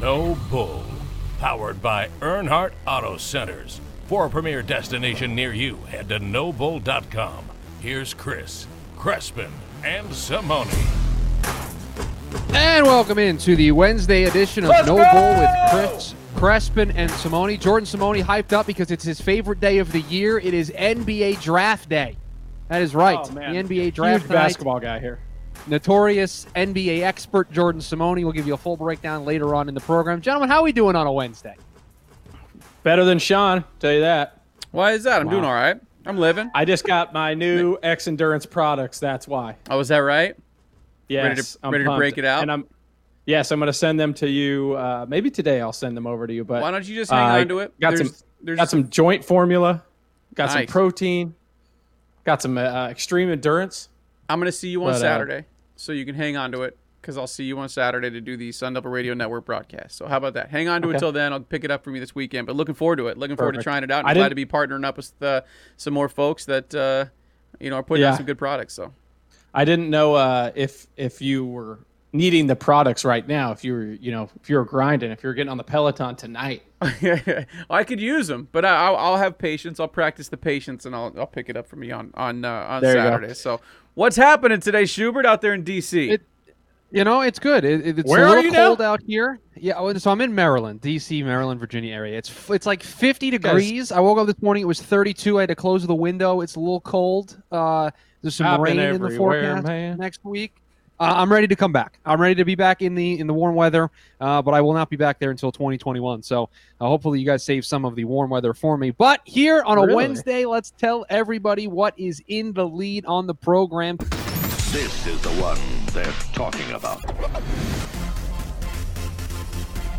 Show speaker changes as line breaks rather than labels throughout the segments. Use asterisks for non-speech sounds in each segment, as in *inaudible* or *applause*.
No Bull. Powered by Earnhardt Auto Centers. For a premier destination near you, head to nobull.com. Here's Chris, Crespin, and Simone.
And welcome into the Wednesday edition of
Let's
No
go!
Bull with Chris Crespin and Simone. Jordan Simone hyped up because it's his favorite day of the year. It is NBA Draft Day. That is right.
Oh, man.
The NBA Draft
Huge
tonight.
basketball guy here.
Notorious NBA expert Jordan Simone will give you a full breakdown later on in the program. Gentlemen, how are we doing on a Wednesday?
Better than Sean, tell you that.
Why is that? I'm doing all right. I'm living.
I just got my new X Endurance products. That's why.
Oh, is that right?
Yes,
Ready to-
I'm
ready to break it out?
And I'm yes, I'm going to send them to you. Uh, maybe today I'll send them over to you. But
Why don't you just hang
uh,
on to it?
Got
There's-
some
there's
got some joint formula. Got some protein. Got some uh, extreme endurance.
I'm going to see you on
but, uh,
Saturday, so you can hang on to it because I'll see you on Saturday to do the Sun Devil Radio Network broadcast. So how about that? Hang on to it
Okay.
till then. I'll pick it up from you this weekend. But looking forward to it. Looking forward to trying it out. I'm glad to be partnering up with uh, some more folks that uh, you know are putting out some good products. So
I didn't know uh, if if you were needing the products right now. If you were you know if you were grinding, if you were getting on the Peloton tonight. *laughs*
I could use them, but I, I'll, I'll have patience. I'll practice the patience, and I'll I'll pick it up from you on on uh, on
There.
Saturday. So what's happening today, Schubert, out there in DC?
It- You know, it's good. It, it- it's
Where
a little
you now?
cold out here. Yeah, oh, so I'm in Maryland, D.C., Maryland, Virginia area. It's it's like 50 degrees. I woke up this morning. It was 32. I had to close the window. It's a little cold. Uh, there's some
I've
rain in the forecast
man.
next week. Uh, I'm ready to come back. I'm ready to be back in the in the warm weather, uh, but I will not be back there until 2021. So uh, hopefully you guys save some of the warm weather for me. But here on a
Really?
Wednesday, let's tell everybody what is in the lead on the program.
This is the one they're talking about.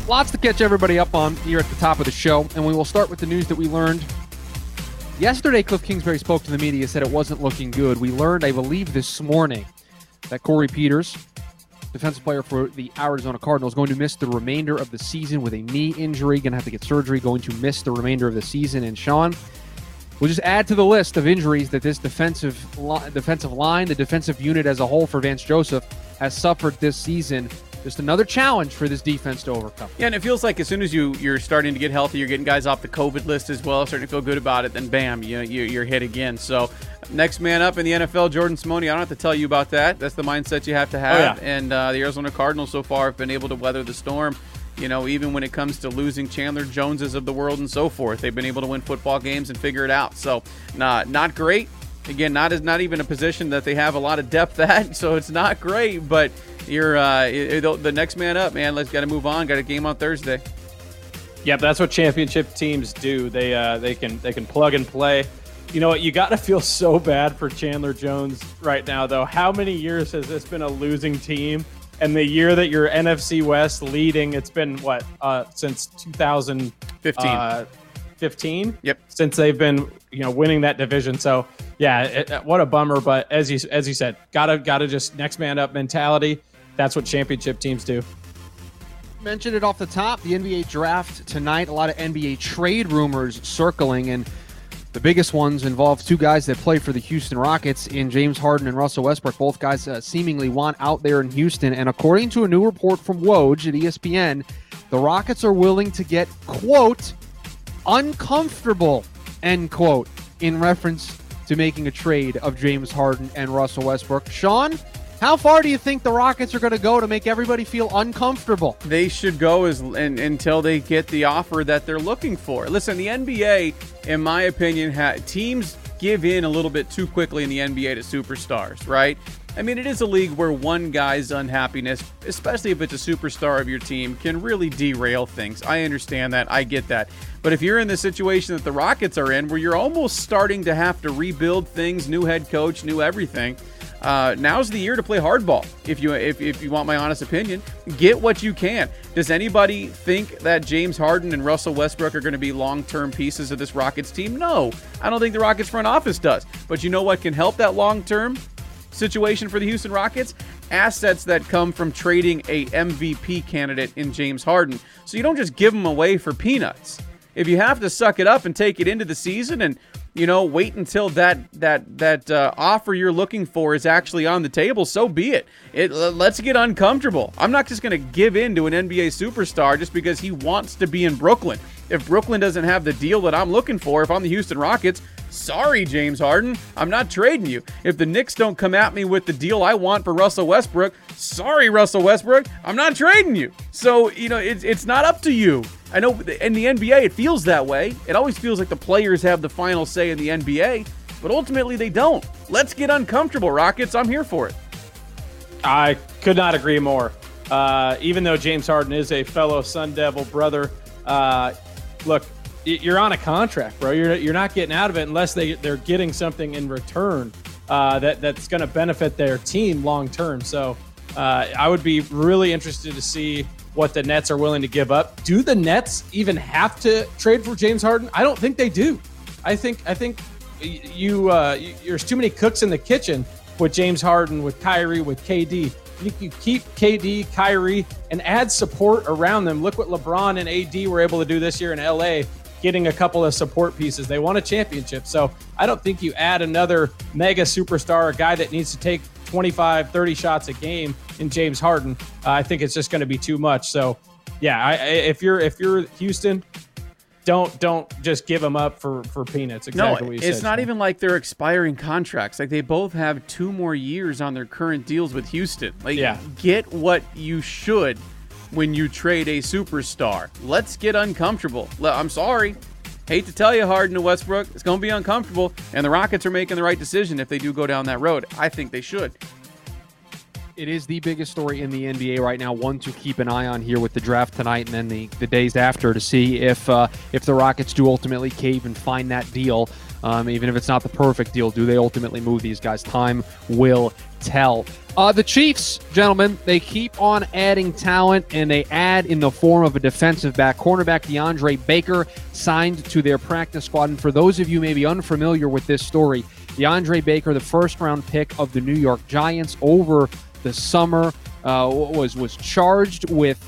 Lots to catch everybody up on here at the top of the show, and we will start with the news that we learned yesterday. Cliff Kingsbury spoke to the media, said it wasn't looking good. We learned, I believe, this morning that Corey Peters, defensive player for the Arizona Cardinals, going to miss the remainder of the season with a knee injury. Going to have to get surgery. Going to miss the remainder of the season. And Sean, we'll just add to the list of injuries that this defensive li- defensive line, the defensive unit as a whole for Vance Joseph, has suffered this season. Just another challenge for this defense to overcome.
Yeah, and it feels like as soon as you you're starting to get healthy, you're getting guys off the COVID list as well, starting to feel good about it. Then bam, you, you you're hit again. So next man up in the NFL, Jordan Simone. I don't have to tell you about that. That's the mindset you have to have.
Oh, yeah.
And uh, the Arizona Cardinals so far have been able to weather the storm. You know, even when it comes to losing Chandler Joneses of the world and so forth, they've been able to win football games and figure it out. So, not not great. Again, not as not even a position that they have a lot of depth *laughs* at, so it's not great. But you're uh, the next man up, man. Let's got to move on. Got a game on Thursday.
Yep, that's what championship teams do. They uh, they can they can plug and play. You know what? You got to feel so bad for Chandler Jones right now, though. How many years has this been a losing team? And the year that you're NFC West leading, it's been what uh, since 2015.
15.
15.
Yep.
Since they've been you know winning that division. So yeah, it, what a bummer. But as you as you said, gotta gotta just next man up mentality. That's what championship teams do.
mentioned it off the top. The NBA draft tonight. A lot of NBA trade rumors circling, and the biggest ones involve two guys that play for the Houston Rockets in James Harden and Russell Westbrook. Both guys uh, seemingly want out there in Houston. And according to a new report from Woj at ESPN, the Rockets are willing to get quote uncomfortable end quote in reference to making a trade of James Harden and Russell Westbrook. Sean. How far do you think the Rockets are going to go to make everybody feel uncomfortable?
They should go as until they get the offer that they're looking for. Listen, the NBA, in my opinion, ha, teams give in a little bit too quickly in the NBA to superstars, right? I mean, it is a league where one guy's unhappiness, especially if it's a superstar of your team, can really derail things. I understand that. I get that. But if you're in the situation that the Rockets are in, where you're almost starting to have to rebuild things, new head coach, new everything, uh, now's the year to play hardball. If you if, if you want my honest opinion, get what you can. Does anybody think that James Harden and Russell Westbrook are going to be long-term pieces of this Rockets team? No, I don't think the Rockets front office does. But you know what can help that long-term situation for the Houston Rockets? Assets that come from trading a MVP candidate in James Harden. So you don't just give them away for peanuts. If you have to suck it up and take it into the season and You know, wait until that that that uh, offer you're looking for is actually on the table. So be it. It let's get uncomfortable. I'm not just going to give in to an NBA superstar just because he wants to be in Brooklyn. If Brooklyn doesn't have the deal that I'm looking for, if I'm the Houston Rockets, sorry, James Harden, I'm not trading you. If the Knicks don't come at me with the deal I want for Russell Westbrook, sorry, Russell Westbrook, I'm not trading you. So, you know, it's, it's not up to you. I know in the NBA it feels that way. It always feels like the players have the final say in the NBA, but ultimately they don't. Let's get uncomfortable, Rockets. I'm here for it.
I could not agree more. Uh, even though James Harden is a fellow Sun Devil brother, uh, look, you're on a contract, bro. You're you're not getting out of it unless they they're getting something in return uh, that that's going to benefit their team long term. So uh, I would be really interested to see what the Nets are willing to give up. Do the Nets even have to trade for James Harden? I don't think they do. I think I think you, uh, you there's too many cooks in the kitchen with James Harden, with Kyrie, with KD. You, you keep KD, Kyrie, and add support around them. Look what LeBron and AD were able to do this year in LA, getting a couple of support pieces. They won a championship. So I don't think you add another mega superstar, a guy that needs to take 25, 30 shots a game in James Harden. Uh, I think it's just going to be too much. So yeah, I, if you're if you're Houston, don't don't just give them up for for peanuts. Exactly
no, it's
said,
not even like they're expiring contracts. Like they both have two more years on their current deals with Houston. Like,
yeah.
get what you should when you trade a superstar. Let's get uncomfortable. I'm sorry. Hate to tell you, Harden to Westbrook, it's going to be uncomfortable, and the Rockets are making the right decision if they do go down that road. I think they should.
It is the biggest story in the NBA right now. One to keep an eye on here with the draft tonight, and then the, the days after to see if uh, if the Rockets do ultimately cave and find that deal. Um, even if it's not the perfect deal, do they ultimately move these guys? Time will tell. Uh, the Chiefs, gentlemen, they keep on adding talent, and they add in the form of a defensive back. Cornerback DeAndre Baker signed to their practice squad. And for those of you maybe unfamiliar with this story, DeAndre Baker, the first round pick of the New York Giants over the summer, uh, was was charged with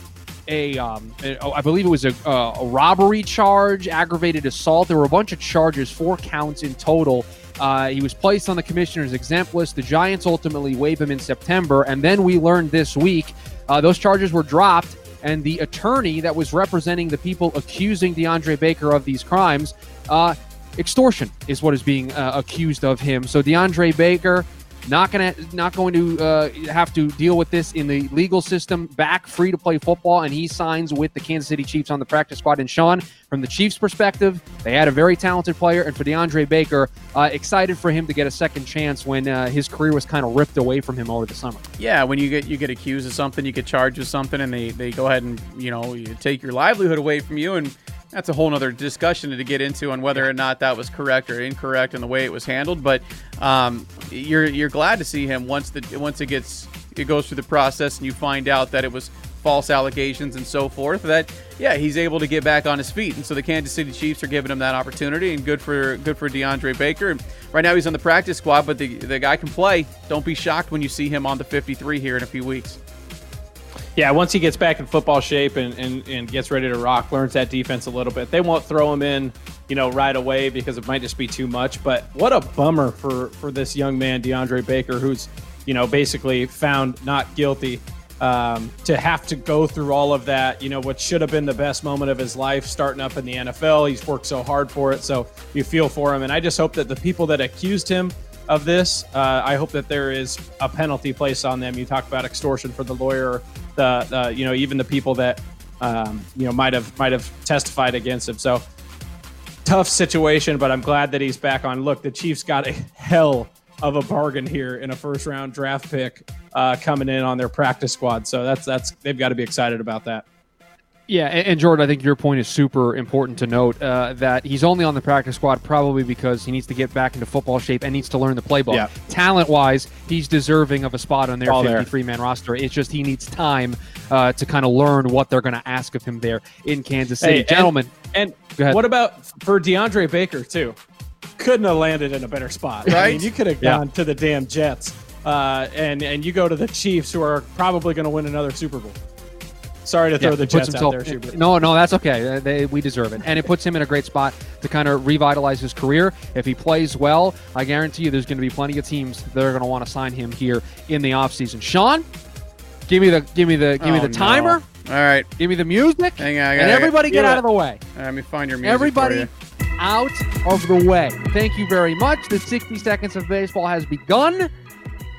a, um, I believe it was a, a, robbery charge, aggravated assault. There were a bunch of charges, four counts in total. Uh, he was placed on the commissioner's exempt list. The Giants ultimately waived him in September, and then we learned this week uh, those charges were dropped, and the attorney that was representing the people accusing DeAndre Baker of these crimes, uh, extortion is what is being uh, accused of him. So DeAndre Baker not gonna not going to uh, have to deal with this in the legal system. Back free to play football, and he signs with the Kansas City Chiefs on the practice squad. And Sean, from the Chiefs' perspective, they had a very talented player, and for DeAndre Baker, uh, excited for him to get a second chance when uh, his career was kind of ripped away from him over the summer.
Yeah, when you get you get accused of something, you get charged with something, and they they go ahead and you know you take your livelihood away from you and that's a whole other discussion to get into on whether or not that was correct or incorrect in the way it was handled. But um, you're you're glad to see him once the once it gets it goes through the process and you find out that it was false allegations and so forth. That yeah, he's able to get back on his feet, and so the Kansas City Chiefs are giving him that opportunity, and good for good for DeAndre Baker. And right now he's on the practice squad, but the the guy can play. Don't be shocked when you see him on the 53 here in a few weeks
yeah, once he gets back in football shape and, and, and gets ready to rock, learns that defense a little bit. They won't throw him in, you know, right away because it might just be too much. But what a bummer for for this young man, DeAndre Baker, who's, you know, basically found not guilty. Um, to have to go through all of that, you know, what should have been the best moment of his life starting up in the NFL. He's worked so hard for it. So you feel for him. And I just hope that the people that accused him of this, uh, I hope that there is a penalty placed on them. You talk about extortion for the lawyer the, the you know even the people that um, you know might have might have testified against him. So tough situation, but I'm glad that he's back on. Look, the Chiefs got a hell of a bargain here in a first round draft pick uh, coming in on their practice squad. So that's that's they've got to be excited about that.
Yeah, and, and, Jordan, I think your point is super important to note uh, that he's only on the practice squad probably because he needs to get back into football shape and needs to learn the playbook. Yeah. Talent wise, he's deserving of a spot on their 53 man roster. It's just he needs time uh, to kind of learn what they're going to ask of him there in Kansas City. Hey, Gentlemen.
And, and what about for DeAndre Baker, too? Couldn't have landed in a better spot. Right? I mean, you could have gone yeah. to the damn Jets. Uh, and and you go to the Chiefs, who are probably going to win another Super Bowl. Sorry to throw
Yeah,
the
it puts
Jets out there,
himself-
Schubert.
No, no, that's okay. Uh, They, we deserve it. And it puts him in a great spot to kind of revitalize his career. If he plays well, I guarantee you there's going to be plenty of teams that are going to want to sign him here in the offseason. Sean, give me the give me the give me
Oh,
the
no.
timer.
All right.
Give me the music.
Hang on, I
and
gotta-
everybody get
Do
out of the way.
All right, let me find your music. for
Everybody
you.
out of the way. Thank you very much. The 60 seconds of baseball has begun.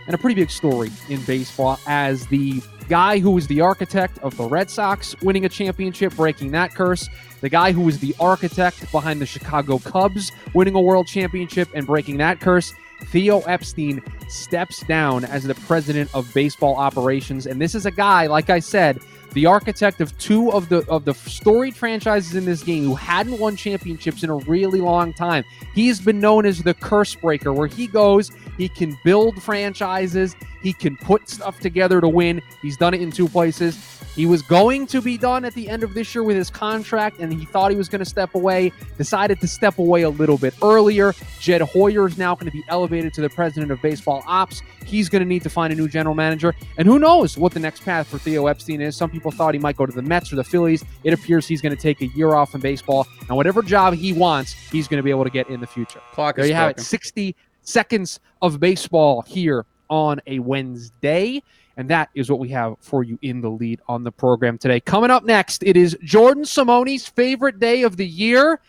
And a pretty big story in baseball as the guy who was the architect of the Red Sox winning a championship, breaking that curse, the guy who was the architect behind the Chicago Cubs winning a world championship and breaking that curse, Theo Epstein steps down as the president of baseball operations. And this is a guy, like I said, the architect of two of the of the storied franchises in this game who hadn't won championships in a really long time. He's been known as the curse breaker, where he goes, he can build franchises, he can put stuff together to win. He's done it in two places. He was going to be done at the end of this year with his contract, and he thought he was going to step away. Decided to step away a little bit earlier. Jed Hoyer is now going to be elevated to the president of baseball ops. He's going to need to find a new general manager, and who knows what the next path for Theo Epstein is. Some people thought he might go to the Mets or the Phillies. It appears he's going to take a year off in baseball, and whatever job he wants, he's going to be able to get in the future.
Clock
There you have it. 60 seconds of baseball here on a Wednesday. And that is what we have for you in the lead on the program today. Coming up next, it is Jordan Simone's favorite day of the year.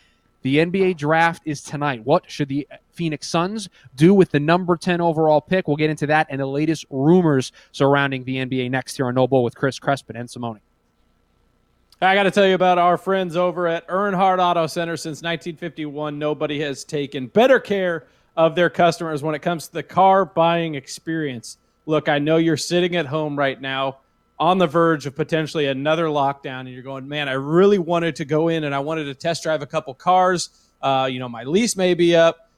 The NBA draft is tonight. What should the Phoenix Suns do with the number 10 overall pick? We'll get into that and the latest rumors surrounding the NBA next here on No Bull with Chris Crespin and Simone.
I got to tell you about our friends over at Earnhardt Auto Center. Since 1951, nobody has taken better care of their customers when it comes to the car buying experience. Look, I know you're sitting at home right now on the verge of potentially another lockdown, and you're going, man, I really wanted to go in and I wanted to test drive a couple cars. Uh, you know, my lease may be up.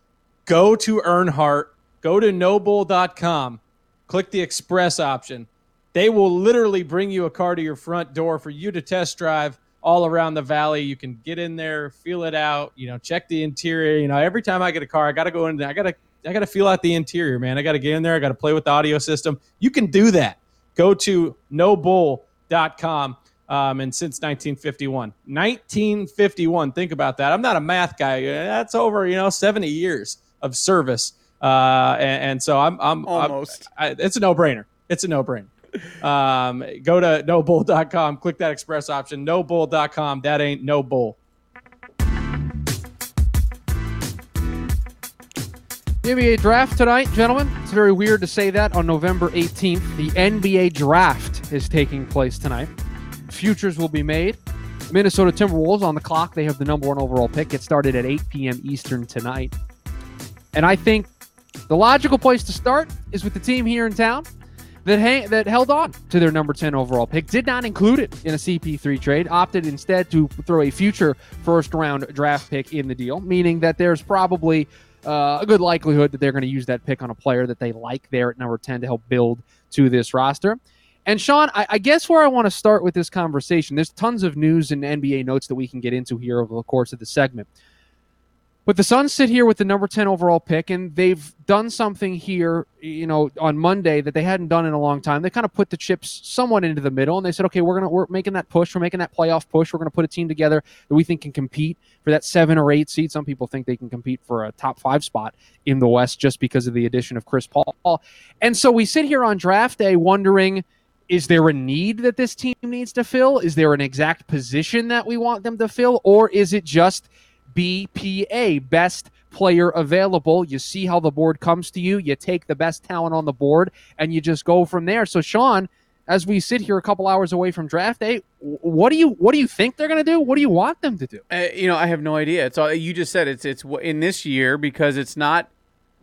Go to Earnhardt, go to nobull.com, click the express option. They will literally bring you a car to your front door for you to test drive all around the valley. You can get in there, feel it out, you know, check the interior. You know, every time I get a car, I got to go in there. I got to I got to feel out the interior, man. I got to get in there. I got to play with the audio system. You can do that. Go to nobull.com. Um, and since 1951, 1951, think about that. I'm not a math guy. That's over, you know, 70 years of service. Uh, and, and so I'm, I'm
Almost.
I'm- I, it's a no brainer. It's a no brainer. Um, go to nobull.com, click that express option, nobull.com. That ain't no bull.
NBA draft tonight, gentlemen. It's very weird to say that on November 18th. The NBA draft is taking place tonight. Futures will be made. Minnesota Timberwolves on the clock. They have the number one overall pick. It started at 8 p.m. Eastern tonight. And I think the logical place to start is with the team here in town that hang, that held on to their number 10 overall pick, did not include it in a CP3 trade, opted instead to throw a future first round draft pick in the deal, meaning that there's probably uh, a good likelihood that they're going to use that pick on a player that they like there at number 10 to help build to this roster. And Sean, I, I guess where I want to start with this conversation, there's tons of news and NBA notes that we can get into here over the course of the segment. But the Suns sit here with the number 10 overall pick, and they've done something here, you know, on Monday that they hadn't done in a long time. They kind of put the chips somewhat into the middle, and they said, okay, we're gonna we're making that push, we're making that playoff push, we're gonna put a team together that we think can compete for that seven or eight seed. Some people think they can compete for a top five spot in the West just because of the addition of Chris Paul. And so we sit here on draft day wondering is there a need that this team needs to fill? Is there an exact position that we want them to fill? Or is it just BPA, best player available? You see how the board comes to you, you take the best talent on the board, and you just go from there. So, Sean, as we sit here a couple hours away from draft day, what do you what do you think they're going to do? What do you want them to do?
Uh, you know, I have no idea. It's all you just said. It's it's in this year because it's not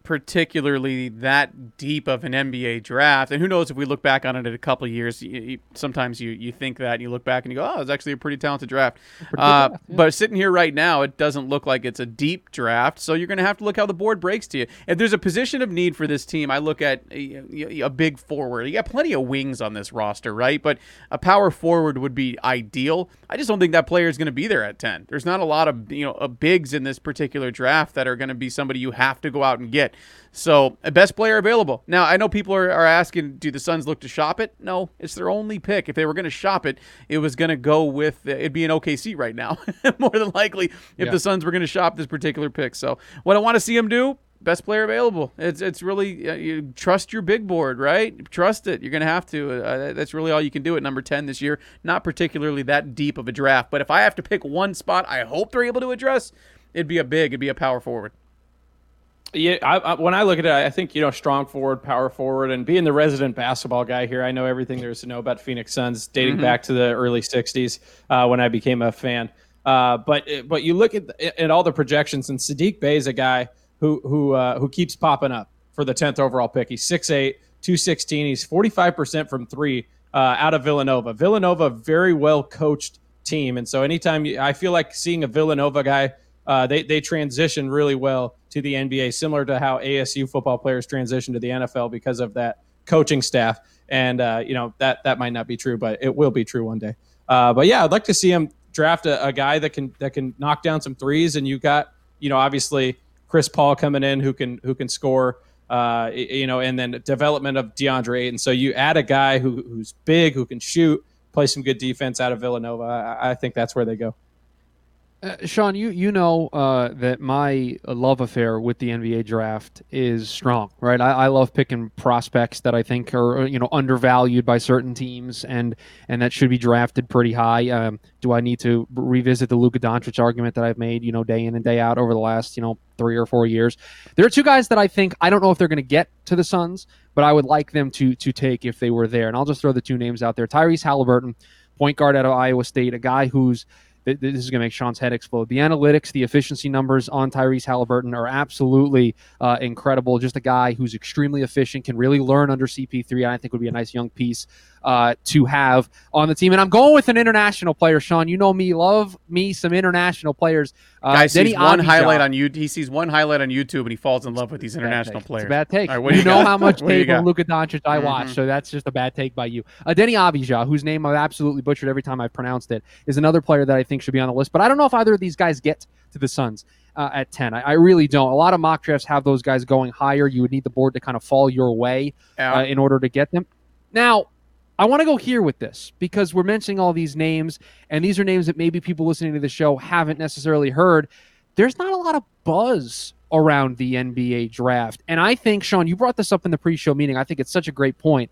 particularly that deep of an NBA draft. And who knows if we look back on it in a couple of years, you, you, sometimes you, you think that and you look back and you go, oh, it's actually a pretty talented draft. Uh,
draft, yeah.
But sitting here right now, it doesn't look like it's a deep draft. So you're going to have to look how the board breaks to you. If there's a position of need for this team, I look at a, a big forward. You got plenty of wings on this roster, right? But a power forward would be ideal. I just don't think that player is going to be there at 10. There's not a lot of, you know, bigs in this particular draft that are going to be somebody you have to go out and get. So, uh, best player available. Now, I know people are, are asking, do the Suns look to shop it? No, it's their only pick. If they were going to shop it, it was going to go with, uh, it'd be an OKC right now, *laughs* more than likely, if
Yeah.
the Suns were going to shop this particular pick. So, what I want to see them do, best player available. It's it's really uh, you trust your big board, right? Trust it. You're gonna have to. Uh, that's really all you can do at number ten this year. Not particularly that deep of a draft, but if I have to pick one spot, I hope they're able to address. It'd be a big. It'd be a power forward.
Yeah, I, I, when I look at it, I think you know strong forward, power forward, and being the resident basketball guy here, I know everything there is to know about Phoenix Suns dating back to the early '60s uh, when I became a fan. Uh, but but you look at at all the projections, and Saddiq Bey is a guy who who uh, who keeps popping up for the 10th overall pick. He's 6'8", 216. He's 45 percent from three uh, out of Villanova. Villanova, very well coached team, and so anytime you, I feel like seeing a Villanova guy uh, they they transition really well to the NBA, similar to how ASU football players transition to the NFL because of that coaching staff. And uh, you know that that might not be true, but it will be true one day. Uh, but yeah, I'd like to see him draft a, a guy that can that can knock down some threes. And you got you know obviously Chris Paul coming in who can who can score. Uh, you know, and then development of DeAndre Ayton. So you add a guy who, who's big, who can shoot, play some good defense out of Villanova. I, I think that's where they go.
Uh, Sean, you you know uh, that my love affair with the NBA draft is strong, right? I, I love picking prospects that I think are uh, you know undervalued by certain teams, and and that should be drafted pretty high. Um, do I need to revisit the Luka Doncic argument that I've made, you know, day in and day out over the last you know three or four years? There are two guys that I think I don't know if they're going to get to the Suns, but I would like them to to take if they were there, and I'll just throw the two names out there: Tyrese Halliburton, point guard out of Iowa State, a guy who's th- this is going to make Sean's head explode. The analytics, the efficiency numbers on Tyrese Halliburton are absolutely uh, incredible. Just a guy who's extremely efficient, can really learn under CP3. and I think would be a nice young piece uh, to have on the team. And I'm going with an international player, Sean. You know me, love me some international players. Uh,
Guy sees one highlight on you. He sees one highlight on YouTube and he falls in love with these international players.
It's a bad take.
All right, what
you,
you
know how much *laughs*
What do you
tape on? Luka Doncic I
Mhm.
watch, so that's just a bad take by you. Uh, Deni Avdija, whose name I've absolutely butchered every time I've pronounced it, is another player that I think should be on the list. But I don't know if either of these guys get to the Suns uh, at ten. I, I really don't. A lot of mock drafts have those guys going higher. You would need the board to kind of fall your way
Yeah.
uh, in order to get them. Now, I want to go here with this because we're mentioning all these names, and these are names that maybe people listening to the show haven't necessarily heard. There's not a lot of buzz around the NBA draft. And I think, Sean, you brought this up in the pre show meeting. I think it's such a great point.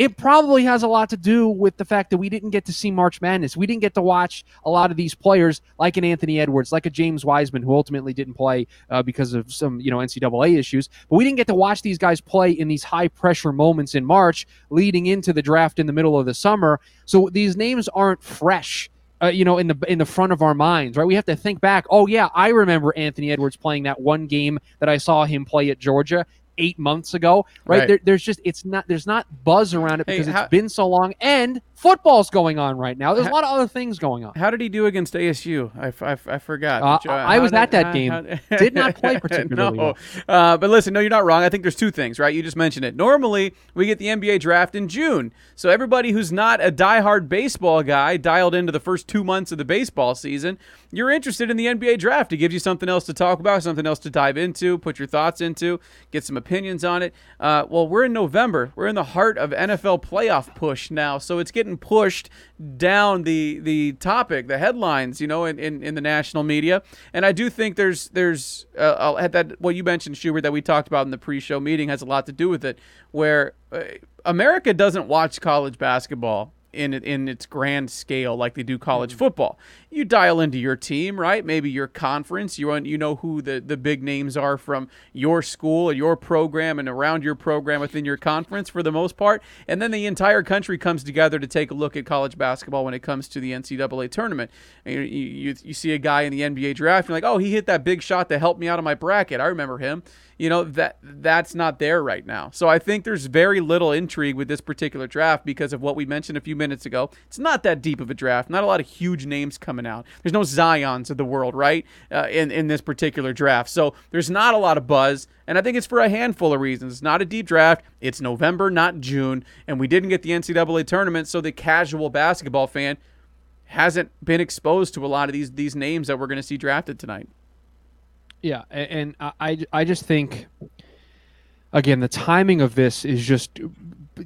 It probably has a lot to do with the fact that we didn't get to see March Madness. We didn't get to watch a lot of these players, like an Anthony Edwards, like a James Wiseman, who ultimately didn't play uh, because of some, you know, NCAA issues. But we didn't get to watch these guys play in these high pressure moments in March, leading into the draft in the middle of the summer. So these names aren't fresh. Uh, you know, in the in the front of our minds, right? We have to think back. Oh yeah, I remember Anthony Edwards playing that one game that I saw him play at Georgia eight months ago, right?
Right.
There, there's just it's not there's not buzz around it
Hey,
because
how-
it's been so long, and football's going on right now. There's a lot of other things going on.
How did he do against ASU? I I forgot.
Uh,
you-
I was
did-
at that game.
how-
Did *laughs* not play *laughs* particularly
no. Uh, but listen, no, you're not wrong. I think there's two things, right? You just mentioned it. Normally, we get the NBA draft in June. So everybody who's not a diehard baseball guy, dialed into the first two months of the baseball season, you're interested in the NBA draft. It gives you something else to talk about, something else to dive into, put your thoughts into, get some opinions on it. Uh, well, we're in November. We're in the heart of NFL playoff push now. So it's getting pushed down the the topic, the headlines, you know, in, in, in the national media. And I do think there's there's uh, I'll add that what you mentioned, Schubert, that we talked about in the pre-show meeting has a lot to do with it, where uh, America doesn't watch college basketball in in its grand scale like they do college mm. football. You dial into your team, right? Maybe your conference. You you know who the the big names are from your school and your program and around your program within your conference for the most part. And then the entire country comes together to take a look at college basketball when it comes to the NCAA tournament. And you, you, you see a guy in the NBA draft, you're like, oh, he hit that big shot to help me out of my bracket. I remember him you know that that's not there right now. So I think there's very little intrigue with this particular draft because of what we mentioned a few minutes ago. It's not that deep of a draft. Not a lot of huge names coming out. There's no Zion's of the world, right? Uh, in in this particular draft. So there's not a lot of buzz, and I think it's for a handful of reasons. It's not a deep draft. It's November, not June, and we didn't get the NCAA tournament, so the casual basketball fan hasn't been exposed to a lot of these these names that we're going to see drafted tonight.
Yeah, and I I just think again the timing of this is just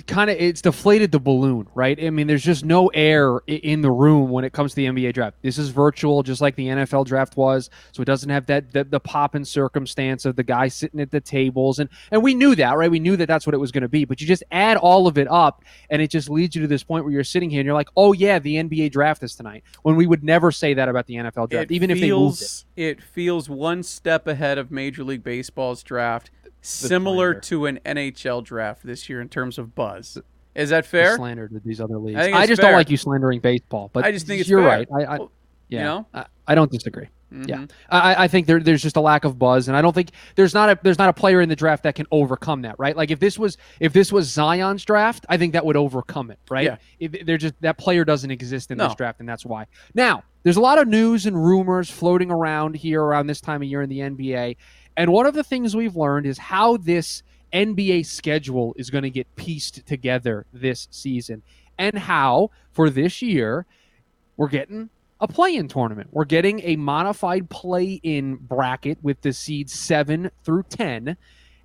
kind of it's deflated the balloon, right? I mean, there's just no air in the room when it comes to the NBA draft. This is virtual, just like the NFL draft was, so it doesn't have that the, the pop and circumstance of the guy sitting at the tables, and and we knew that, right? We knew that that's what it was going to be, but you just add all of it up, and it just leads you to this point where you're sitting here and you're like, oh yeah, the NBA draft is tonight, when we would never say that about the NFL draft,
It
even if they moved it.
it feels one step ahead of Major League Baseball's draft, similar to an NHL draft this year in terms of buzz. Is that fair?
Slandered to these other leagues.
I
I, just
fair.
don't like you slandering baseball, but
I just think it's
you're
fair.
right. I, I
Well,
yeah,
you know?
I, I don't disagree. Yeah,
Mhm.
I, I think there, there's just a lack of buzz, and I don't think there's not a there's not a player in the draft that can overcome that, right? Like if this was if this was Zion's draft, I think that would overcome it, right?
Yeah.
If they're just that player doesn't exist in this draft, and that's why. Now there's a lot of news and rumors floating around here around this time of year in the NBA, and one of the things we've learned is how this NBA schedule is going to get pieced together this season, and how for this year we're getting a play-in tournament. We're getting a modified play-in bracket with the seeds seven through ten.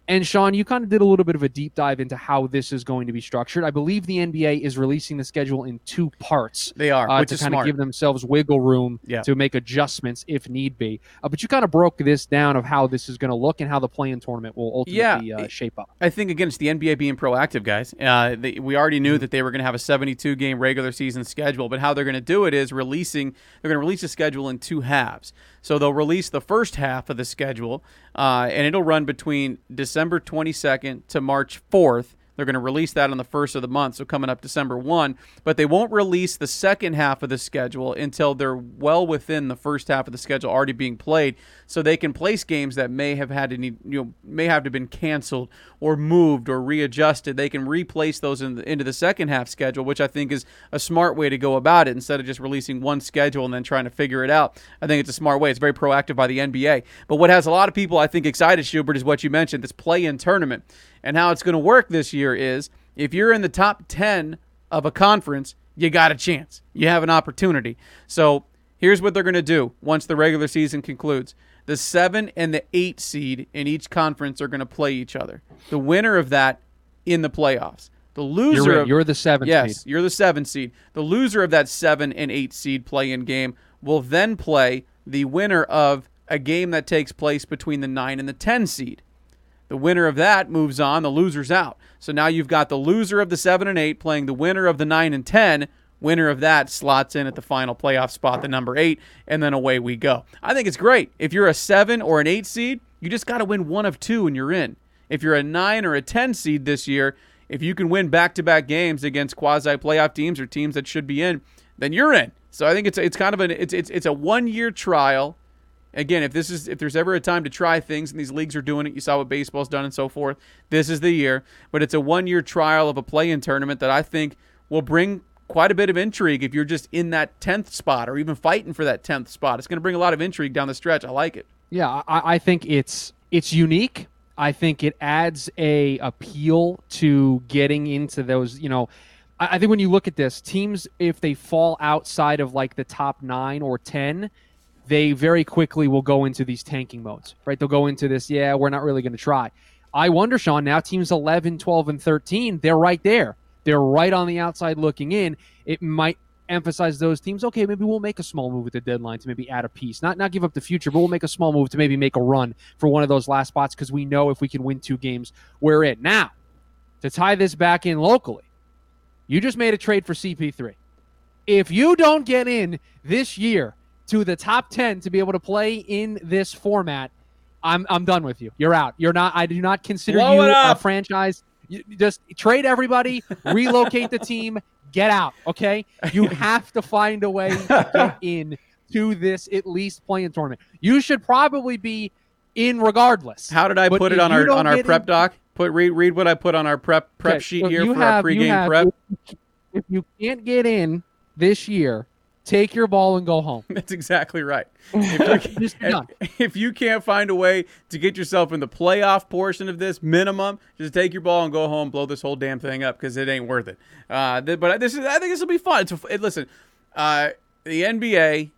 And Sean, you kind of did a little bit of a deep dive into how this is going to be structured. I believe the NBA is releasing the schedule in two parts
They are,
uh,
which
to
is
kind of give themselves wiggle room
Yeah.
to make adjustments if need be. Uh, but you kind of broke this down of how this is going to look and how the play-in tournament will ultimately
Yeah.
uh, shape up.
I think again, it's the NBA being proactive, guys. Uh, they, we already
Mm-hmm.
knew that they were going to have a 72 game regular season schedule, but how they're going to do it is releasing. They're going to release the schedule in two halves. So they'll release the first half of the schedule, uh, and it'll run between December 22nd to March 4th. They're going to release that on the first of the month, so coming up December 1. But they won't release the second half of the schedule until they're well within the first half of the schedule already being played, so they can place games that may have had to need, you know may have to have been canceled or moved or readjusted. They can replace those in the, into the second half schedule, which I think is a smart way to go about it instead of just releasing one schedule and then trying to figure it out. I think it's a smart way. It's very proactive by the NBA. But what has a lot of people I think excited, Schubert, is what you mentioned this play-in tournament and how it's going to work this year is if you're in the top 10 of a conference, you got a chance. You have an opportunity. So here's what they're going to do once the regular season concludes. The seven and the eight seed in each conference are going to play each other. The winner of that in the playoffs. The loser
You're,
of
You're the seventh
yes,
seed.
you're the seven seed. The loser of that seven and eight seed play-in game will then play the winner of a game that takes place between the nine and the ten seed. The winner of that moves on. The loser's out. So now you've got the loser of the seven and eight playing the winner of the nine and ten. Winner of that slots in at the final playoff spot, the number eight, and then away we go. I think it's great. If you're a seven or an eight seed, you just got to win one of two and you're in. If you're a nine or a ten seed this year, if you can win back-to-back games against quasi-playoff teams or teams that should be in, then you're in. So I think it's it's kind of an it's it's it's a one-year trial again, if this is if there's ever a time to try things and these leagues are doing it, you saw what baseball's done and so forth. This is the year, but it's a one-year trial of a play-in tournament that I think will bring quite a bit of intrigue if you're just in that 10th spot or even fighting for that 10th spot. It's going to bring a lot of intrigue down the stretch. I like it.
Yeah, I, I think it's it's unique. I think it adds a appeal to getting into those. You know, I, I think when you look at this, teams if they fall outside of like the top nine or ten, they very quickly will go into these tanking modes. Right? They'll go into this. Yeah, we're not really going to try. I wonder, Sean. Now teams 11, 12, and 13, they're right there. They're right on the outside looking in. It might emphasize those teams. Okay, maybe we'll make a small move at the deadline to maybe add a piece, not not give up the future, but we'll make a small move to maybe make a run for one of those last spots because we know if we can win two games, we're in. Now, to tie this back in locally, you just made a trade for CP3. If you don't get in this year to the top ten to be able to play in this format, I'm I'm done with you. You're out. You're not. I do not consider
Blow
you a franchise. You, just trade everybody, *laughs* relocate the team, get out. Okay, you *laughs* have to find a way to get *laughs* in to this at least play-in tournament. You should probably be in regardless.
How did I
But
put it on our on our prep
in-
doc? Put read read what I put on our prep prep
Okay,
sheet
so
here for our
have- you
pregame
have-
prep.
If you can't get in this year, take your ball and go home. *laughs*
That's exactly right. *laughs* If you, *laughs* if you can't find a way to get yourself in the playoff portion of this minimum, just take your ball and go home, blow this whole damn thing up because it ain't worth it. Uh, but this is, I think this will be fun. It's a, it, listen, uh, the NBA,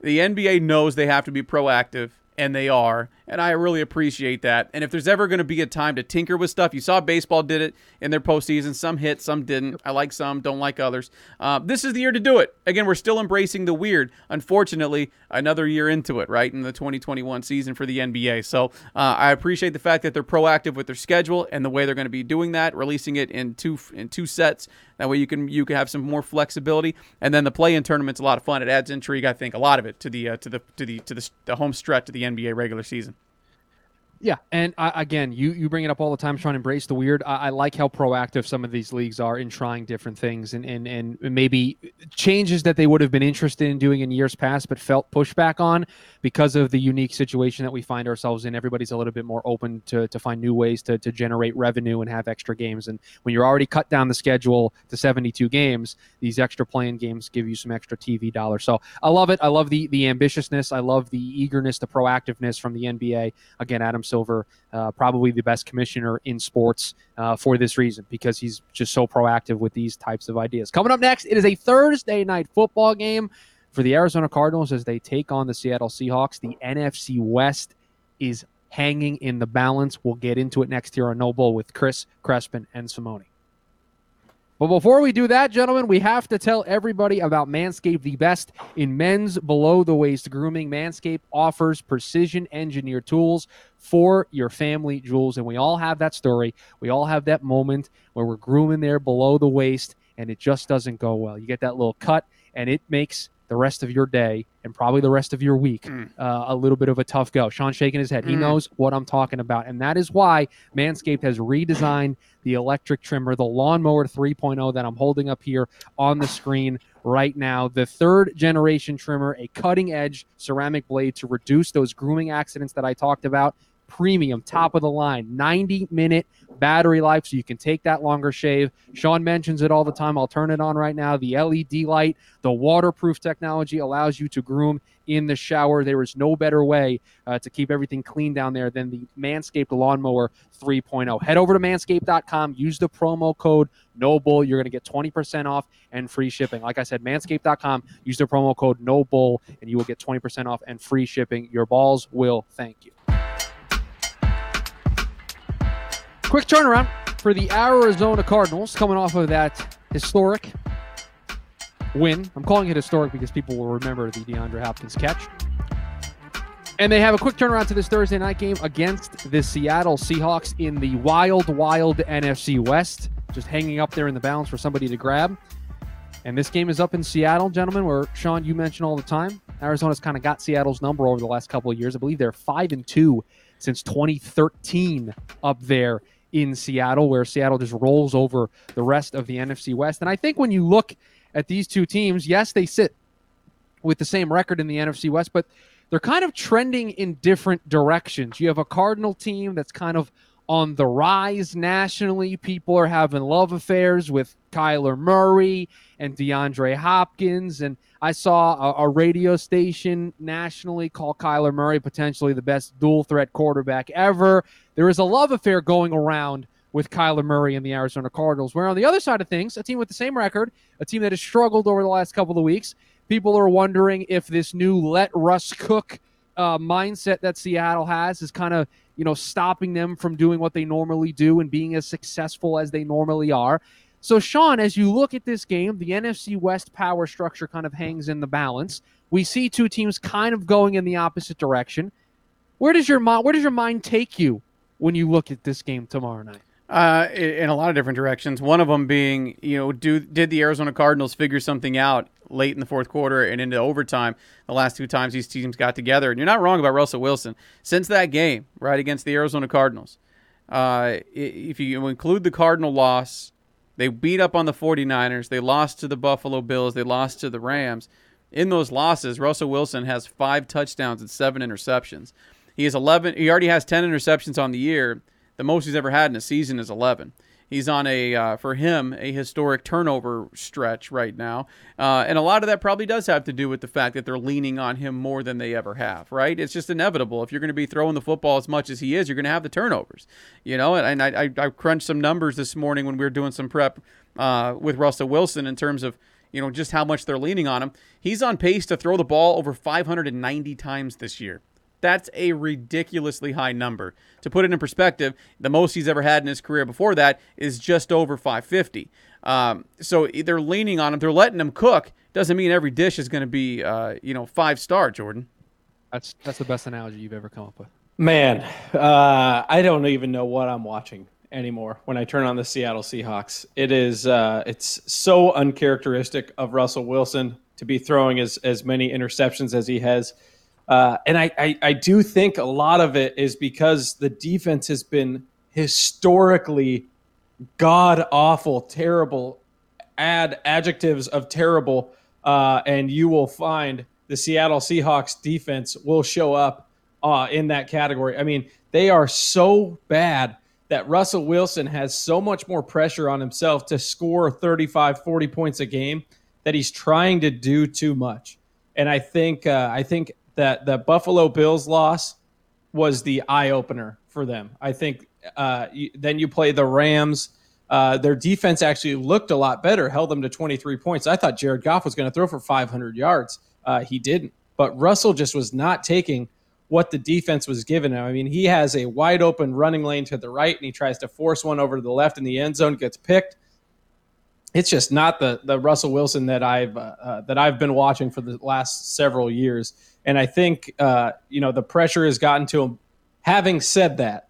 the NBA knows they have to be proactive, and they are. and I really appreciate that. And if there's ever going to be a time to tinker with stuff, you saw baseball did it in their postseason. Some hit, some didn't. I like some, don't like others. Uh, this is the year to do it. Again, we're still embracing the weird. Unfortunately, another year into it, right, in the 2021 season for the NBA. So uh, I appreciate the fact that they're proactive with their schedule and the way they're going to be doing that, releasing it in two in two sets. That way you can you can have some more flexibility. And then the play-in tournament's a lot of fun. It adds intrigue, I think, a lot of it to the uh, to the to the to the, the home stretch of the NBA regular season.
Yeah, and uh, again, you you bring it up all the time, trying to embrace the weird. I, I, like how proactive some of these leagues are in trying different things, and, and and maybe changes that they would have been interested in doing in years past, but felt pushback on because of the unique situation that we find ourselves in. Everybody's a little bit more open to, to find new ways to, to generate revenue and have extra games. And when you're already cut down the schedule to 72 games, these extra play-in games give you some extra TV dollars. So I love it. I love the the ambitiousness. I love the eagerness, the proactiveness from the NBA. Again, Adam Silver, uh, probably the best commissioner in sports uh, for this reason because he's just so proactive with these types of ideas. Coming up next, it is a Thursday night football game for the Arizona Cardinals as they take on the Seattle Seahawks. The NFC West is hanging in the balance. We'll get into it next year on No Bull with Chris Crespin and Simone. But before we do that, gentlemen, we have to tell everybody about Manscaped, the best in men's below the waist grooming. Manscaped offers precision engineered tools for your family jewels. And we all have that story. We all have that moment where we're grooming there below the waist and it just doesn't go well. You get that little cut and it makes the rest of your day and probably the rest of your week mm. uh, a little bit of a tough go. Sean shaking his head. Mm. He knows what I'm talking about. And that is why Manscaped has redesigned the electric trimmer, the Lawnmower 3.0 that I'm holding up here on the screen right now. The third generation trimmer, a cutting edge ceramic blade to reduce those grooming accidents that I talked about premium, top of the line, 90 minute battery life, so you can take that longer shave. Sean mentions it all the time. I'll turn it on right now. The LED light, the waterproof technology allows you to groom in the shower. There is no better way uh, to keep everything clean down there than the Manscaped Lawnmower 3.0. Head over to manscaped.com, use the promo code NOBULL. You're going to get 20% off and free shipping. Like I said, manscaped.com, use the promo code NOBULL, and you will get 20% off and free shipping. Your balls will thank you. Quick turnaround for the Arizona Cardinals coming off of that historic win. I'm calling it historic because people will remember the DeAndre Hopkins catch. And they have a quick turnaround to this Thursday night game against the Seattle Seahawks in the wild, wild NFC West, just hanging up there in the balance for somebody to grab. And this game is up in Seattle, gentlemen, where Sean, you mention all the time. Arizona's kind of got Seattle's number over the last couple of years. I believe they're five and two since 2013 up there in Seattle, where Seattle just rolls over the rest of the NFC West. And I think when you look at these two teams, yes, they sit with the same record in the NFC West, but they're kind of trending in different directions. You have a Cardinal team that's kind of on the rise nationally. People are having love affairs with Kyler Murray and DeAndre Hopkins. And I saw a, a, radio station nationally call Kyler Murray potentially the best dual threat quarterback ever. There is a love affair going around with Kyler Murray and the Arizona Cardinals. Where on the other side of things, a team with the same record, a team that has struggled over the last couple of weeks, people are wondering if this new let Russ cook uh, mindset that Seattle has is kind of you know stopping them from doing what they normally do and being as successful as they normally are. So, Sean, as you look at this game, the NFC West power structure kind of hangs in the balance. We see two teams kind of going in the opposite direction. Where does your mind, where does your mind take you when you look at this game tomorrow night?
Uh, in a lot of different directions. One of them being, you know, do did the Arizona Cardinals figure something out late in the fourth quarter and into overtime? The last two times these teams got together, and you're not wrong about Russell Wilson. Since that game, right against the Arizona Cardinals, uh, if you include the Cardinal loss, they beat up on the 49ers. They lost to the Buffalo Bills. They lost to the Rams. In those losses, Russell Wilson has five touchdowns and seven interceptions. He has 11. He already has 10 interceptions on the year the most he's ever had in a season is 11. He's on a, uh, for him, a historic turnover stretch right now. Uh, and a lot of that probably does have to do with the fact that they're leaning on him more than they ever have, right? It's just inevitable. If you're going to be throwing the football as much as he is, you're going to have the turnovers, you know? And I, I, I crunched some numbers this morning when we were doing some prep uh, with Russell Wilson in terms of, you know, just how much they're leaning on him. He's on pace to throw the ball over 590 times this year. That's a ridiculously high number. To put it in perspective, the most he's ever had in his career before that is just over 550. Um, so they're leaning on him. They're letting him cook. Doesn't mean every dish is going to be, uh, you know, five star, Jordan.
That's that's the best analogy you've ever come up with.
Man, uh, I don't even know what I'm watching anymore when I turn on the Seattle Seahawks. It is uh, it's so uncharacteristic of Russell Wilson to be throwing as as many interceptions as he has. Uh, and I, I, I do think a lot of it is because the defense has been historically god awful, terrible. Add adjectives of terrible, uh, and you will find the Seattle Seahawks defense will show up uh, in that category. I mean, they are so bad that Russell Wilson has so much more pressure on himself to score 35, 40 points a game that he's trying to do too much. And I think uh, I think that the Buffalo Bills loss was the eye opener for them. I think uh, you, then you play the Rams. Uh, their defense actually looked a lot better, held them to 23 points. I thought Jared Goff was going to throw for 500 yards. Uh, he didn't. But Russell just was not taking what the defense was giving him. I mean, he has a wide open running lane to the right, and he tries to force one over to the left in the end zone, gets picked. It's just not the the Russell Wilson that I've uh, uh, that I've been watching for the last several years. And I think uh, you know the pressure has gotten to him. Having said that,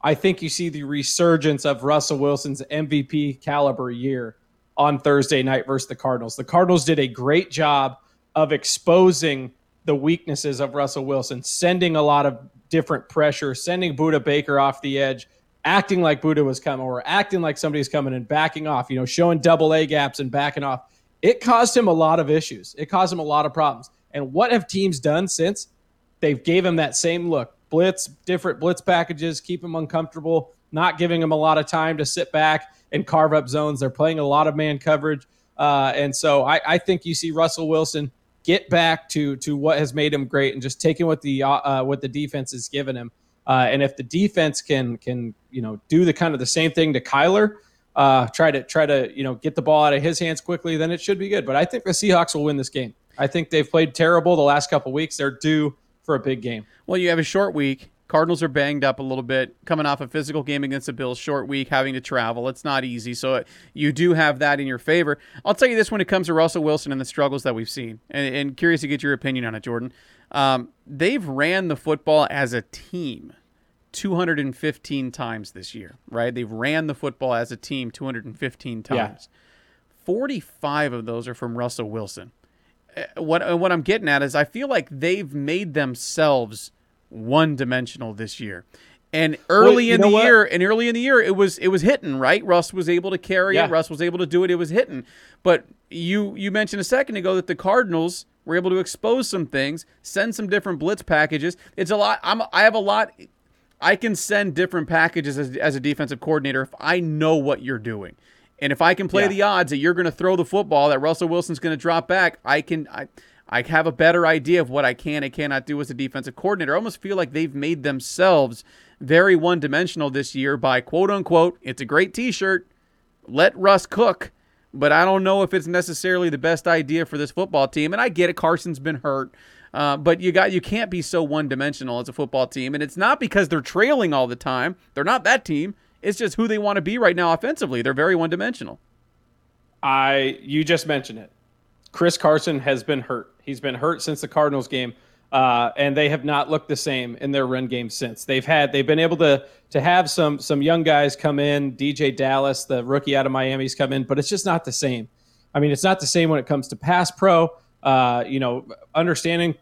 I think you see the resurgence of Russell Wilson's MVP caliber year on Thursday night versus the Cardinals. The Cardinals did a great job of exposing the weaknesses of Russell Wilson, sending a lot of different pressure, sending Budda Baker off the edge, acting like Budda was coming, or acting like somebody's coming and backing off, you know, showing double A gaps and backing off. It caused him a lot of issues. It caused him a lot of problems. And what have teams done since? They've gave him that same look. Blitz, different blitz packages, keep him uncomfortable, not giving him a lot of time to sit back and carve up zones. They're playing a lot of man coverage. Uh, and so I, I think you see Russell Wilson get back to to what has made him great and just taking what the uh, what the defense has given him. Uh, and if the defense can can you know do the kind of the same thing to Kyler, uh, try to try to you know get the ball out of his hands quickly, then it should be good. But I think the Seahawks will win this game. I think they've played terrible the last couple weeks. They're due for a big game.
Well, you have a short week. Cardinals are banged up a little bit, coming off a physical game against the Bills, short week, having to travel. It's not easy. So you do have that in your favor. I'll tell you this when it comes to Russell Wilson and the struggles that we've seen, and, and curious to get your opinion on it, Jordan. Um, they've ran the football as a team 215 times this year, right? They've ran the football as a team 215 times. Yeah. 45 of those are from Russell Wilson. Uh, what uh, what I'm getting at is I feel like they've made themselves one dimensional this year. And early well, in the what? year, and early in the year, it was it was hitting right. Russ was able to carry yeah. it. Russ was able to do it. It was hitting. But you you mentioned a second ago that the Cardinals were able to expose some things, send some different blitz packages. It's a lot. I'm I have a lot. I can send different packages as, as a defensive coordinator if I know what you're doing. And if I can play yeah. the odds that you're going to throw the football, that Russell Wilson's going to drop back, I can. I, I have a better idea of what I can and cannot do as a defensive coordinator. I almost feel like they've made themselves very one dimensional this year by quote unquote, it's a great t shirt, let Russ cook. But I don't know if it's necessarily the best idea for this football team. And I get it, Carson's been hurt. Uh, but you got you can't be so one dimensional as a football team. And it's not because they're trailing all the time. They're not that team. It's just who they want to be right now offensively. They're very one dimensional.
I you just mentioned it. Chris Carson has been hurt. He's been hurt since the Cardinals game, uh, and they have not looked the same in their run game since. They've had they've been able to to have some some young guys come in. DeeJay Dallas, the rookie out of Miami's come in, but it's just not the same. I mean, it's not the same when it comes to pass pro. Uh, you know, understanding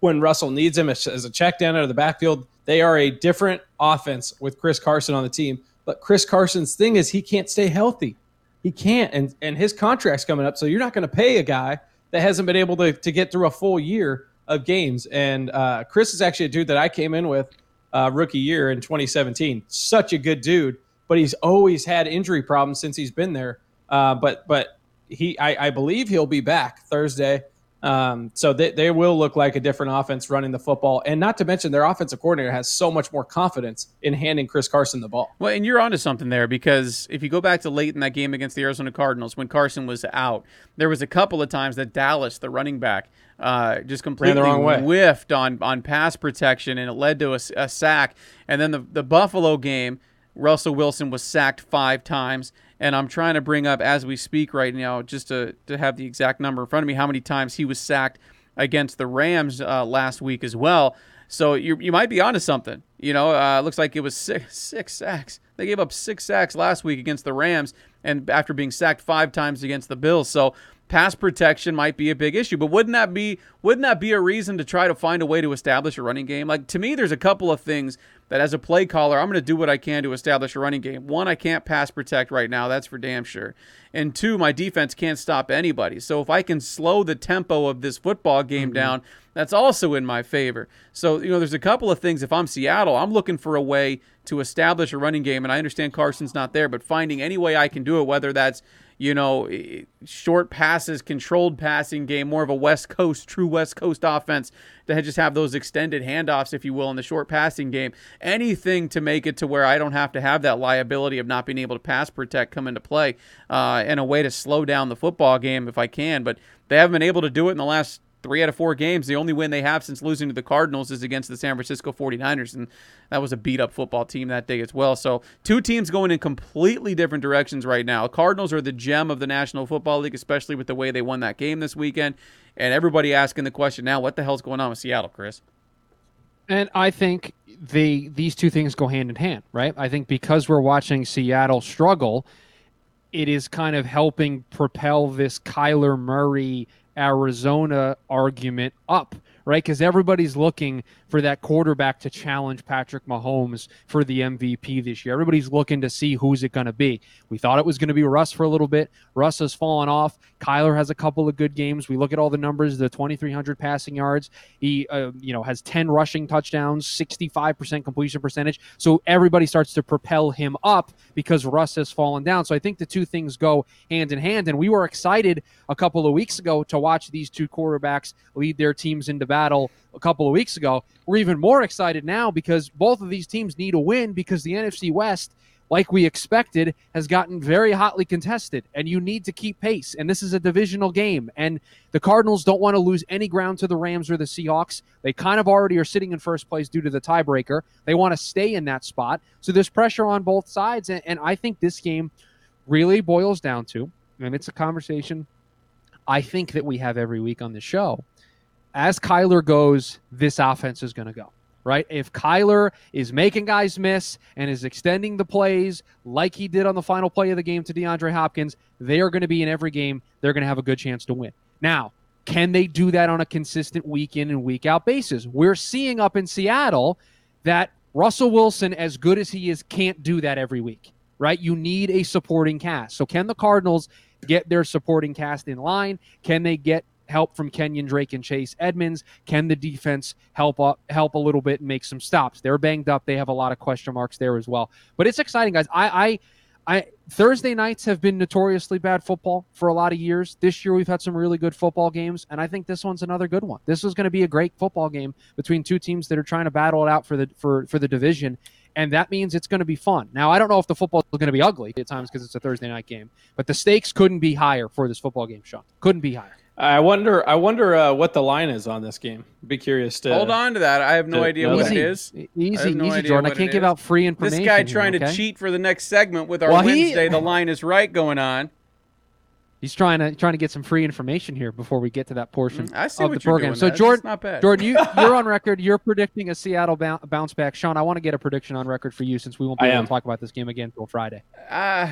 when Russell needs him as, as a check down out of the backfield. They are a different offense with Chris Carson on the team. But Chris Carson's thing is he can't stay healthy. He can't, and and his contract's coming up, so you're not going to pay a guy that hasn't been able to to get through a full year of games. And uh, Chris is actually a dude that I came in with uh, rookie year in 2017. Such a good dude, but he's always had injury problems since he's been there. Uh, but but he, I, I, believe he'll be back Thursday. Um, so they, they will look like a different offense running the football. And not to mention, their offensive coordinator has so much more confidence in handing Chris Carson the ball.
Well, and you're onto something there because if you go back to late in that game against the Arizona Cardinals when Carson was out, there was a couple of times that Dallas, the running back, uh, just completely whiffed on, on pass protection and it led to a, a sack. And then the, the Buffalo game, Russell Wilson was sacked five times and I'm trying to bring up as we speak right now, just to, to have the exact number in front of me, how many times he was sacked against the Rams uh, last week as well. So you, you might be onto something. You know, uh, looks like it was six, six sacks. They gave up six sacks last week against the Rams, and after being sacked five times against the Bills. So pass protection might be a big issue. But wouldn't that be wouldn't that be a reason to try to find a way to establish a running game? Like to me, there's a couple of things that as a play caller, I'm going to do what I can to establish a running game. One, I can't pass protect right now. That's for damn sure. And two, my defense can't stop anybody. So if I can slow the tempo of this football game mm-hmm. down, that's also in my favor. So, you know, there's a couple of things. If I'm Seattle, I'm looking for a way to establish a running game. And I understand Carson's not there, but finding any way I can do it, whether that's you know, short passes, controlled passing game, more of a West Coast, true West Coast offense to just have those extended handoffs, if you will, in the short passing game. Anything to make it to where I don't have to have that liability of not being able to pass protect come into play, uh, and a way to slow down the football game if I can. But they haven't been able to do it in the last three out of four games. The only win they have since losing to the Cardinals is against the San Francisco 49ers, and that was a beat up football team that day as well. So, two teams going in completely different directions right now. Cardinals are the gem of the National Football League, especially with the way they won that game this weekend. And everybody asking the question now, what the hell's going on with Seattle, Chris?
And I think they these two things go hand in hand, right? I think because we're watching Seattle struggle, it is kind of helping propel this Kyler Murray Arizona argument up, right? Because everybody's looking for that quarterback to challenge Patrick Mahomes for the MVP this year. Everybody's looking to see who's it going to be. We thought it was going to be Russ for a little bit. Russ has fallen off. Kyler has a couple of good games. We look at all the numbers: the 2,300 passing yards. He, uh, you know, has 10 rushing touchdowns, 65% completion percentage. So everybody starts to propel him up because Russ has fallen down. So I think the two things go hand in hand. And we were excited a couple of weeks ago to watch these two quarterbacks lead their teams into battle a couple of weeks ago. We're even more excited now because both of these teams need a win because the NFC West, like we expected, has gotten very hotly contested, and you need to keep pace. And this is a divisional game, and the Cardinals don't want to lose any ground to the Rams or the Seahawks. They kind of already are sitting in first place due to the tiebreaker. They want to stay in that spot, so there's pressure on both sides, and, and I think this game really boils down to, and it's a conversation I think that we have every week on the show as Kyler goes, this offense is going to go. Right? If Kyler is making guys miss and is extending the plays like he did on the final play of the game to DeAndre Hopkins, they are going to be in every game. They're going to have a good chance to win. Now, can they do that on a consistent week in and week out basis? We're seeing up in Seattle that Russell Wilson, as good as he is, can't do that every week, right? You need a supporting cast. So, can the Cardinals get their supporting cast in line? Can they get help from Kenyon Drake and Chase Edmonds? Can the defense help up, help a little bit and make some stops? They're banged up. They have a lot of question marks there as well. But it's exciting, guys. I, I I Thursday nights have been notoriously bad football for a lot of years. This year we've had some really good football games, and I think this one's another good one. This is going to be a great football game between two teams that are trying to battle it out for the for for the division, and that means it's going to be fun. Now I don't know if the football is going to be ugly at times because it's a Thursday night game, but the stakes couldn't be higher for this football game, Sean. Couldn't be higher.
I wonder. I wonder uh, what the line is on this game. Be curious to
hold on to that. I have no idea what it is.
Easy, no easy, Jordan. I can't give out free information.
This guy trying
here, okay?
to cheat for the next segment with our well, Wednesday. He, the line is right going on.
He's trying to trying to get some free information here before we get to that portion
I see
of
the
program.
so
Jordan, not bad. Jordan, you *laughs* you're on record. You're predicting a Seattle bounce back. Sean, I want to get a prediction on record for you since we won't be able to talk about this game again until Friday.
Uh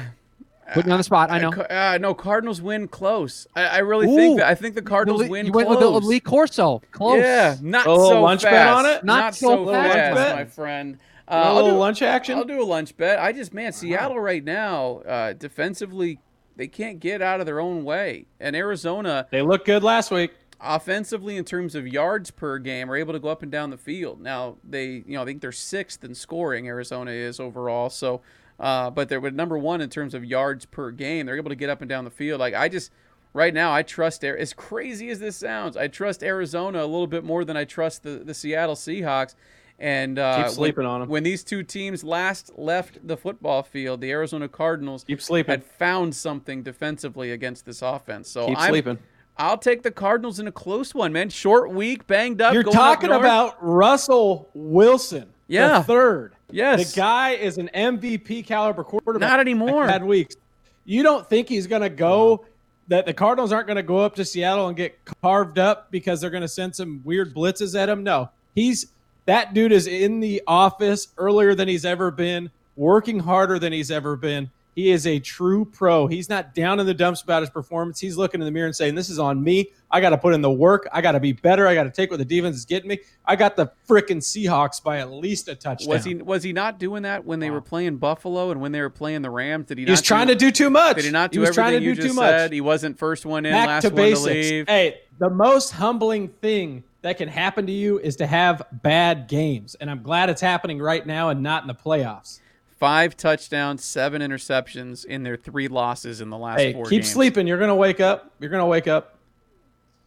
Put me on the spot. I know.
Uh, no, Cardinals win close. I, I really Ooh, think that. I think the Cardinals
the,
win
you
close.
went with the Lee Corso. Close.
Yeah, not
a
so
lunch
fast.
bet on it.
Not,
not
so,
so
fast,
fast my friend.
Uh, a little do, lunch action.
I'll do a lunch bet. I just man, Seattle right now, uh, defensively, they can't get out of their own way, and Arizona.
They looked good last week
offensively in terms of yards per game are able to go up and down the field. Now they, you know, I think they're sixth in scoring. Arizona is overall, so uh, but they're number one in terms of yards per game. They're able to get up and down the field. Like I just, right now, I trust as crazy as this sounds. I trust Arizona a little bit more than I trust the, the Seattle Seahawks. And uh,
Keep sleeping
when,
them
When these two teams last left the football field, the Arizona Cardinals
Keep sleeping.
had found something defensively against this offense. So
Keep
I'm,
sleeping.
I'll take the Cardinals in a close one, man. Short week, banged up.
You're
up
talking
north.
about Russell Wilson,
Yeah.
the third.
Yes.
the guy is an MVP caliber quarterback.
Not anymore.
Bad weeks. You don't think he's going to go? That the Cardinals aren't going to go up to Seattle and get carved up because they're going to send some weird blitzes at him? No, he's that dude is in the office earlier than he's ever been, working harder than he's ever been. He is a true pro. He's not down in the dumps about his performance. He's looking in the mirror and saying, This is on me. I got to put in the work. I got to be better. I got to take what the defense is getting me. I got the freaking Seahawks by at least a touchdown.
Was he was he not doing that when they were playing Buffalo and when they were playing the Rams? Did he?
He was trying to do too much.
Did he not do
was
everything
trying to
you
do
just
too much.
said? He wasn't first one in,
Back
last
to
one
basics.
to leave.
Hey, the most humbling thing that can happen to you is to have bad games, and I'm glad it's happening right now and not in the playoffs.
Five touchdowns, seven interceptions in their three losses in the last
Hey,
four
keep
games.
sleeping. You're gonna wake up. You're gonna wake up.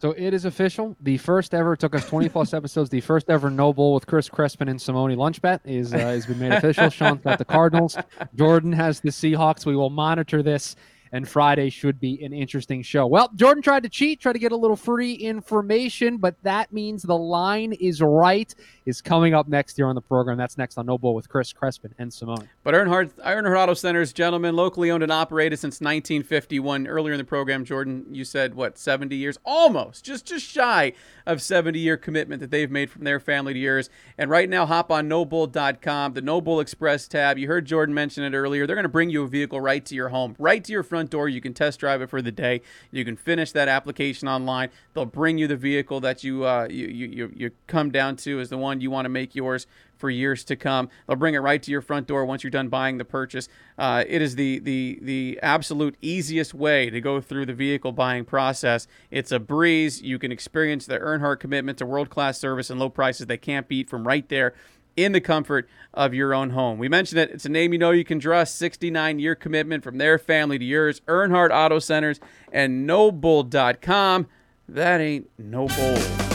So it is official. The first ever took us 20 plus episodes. The first ever No Bull with Chris Crespin and Simone lunch bet is uh, has been made official. *laughs* Sean's got the Cardinals. Jordan has the Seahawks. We will monitor this, and Friday should be an interesting show. Well, Jordan tried to cheat, tried to get a little free information, but that means the line is right. Is coming up next here on the program. That's next on No Bull with Chris Crespin and Simone.
But Earnhardt, Earnhardt Auto Centers, gentlemen, locally owned and operated since 1951. Earlier in the program, Jordan, you said what, 70 years? Almost, just just shy of 70 year commitment that they've made from their family to yours. And right now, hop on nobull.com, the Noble Express tab. You heard Jordan mention it earlier. They're going to bring you a vehicle right to your home, right to your front door. You can test drive it for the day. You can finish that application online. They'll bring you the vehicle that you uh, you you you come down to is the one you want to make yours for years to come. They'll bring it right to your front door once you're done buying the purchase. Uh, it is the the the absolute easiest way to go through the vehicle buying process. It's a breeze. You can experience the Earnhardt commitment to world class service and low prices they can't beat from right there in the comfort of your own home. We mentioned it. It's a name you know you can trust. 69 year commitment from their family to yours. Earnhardt Auto Centers and Nobull.com. That ain't no bull.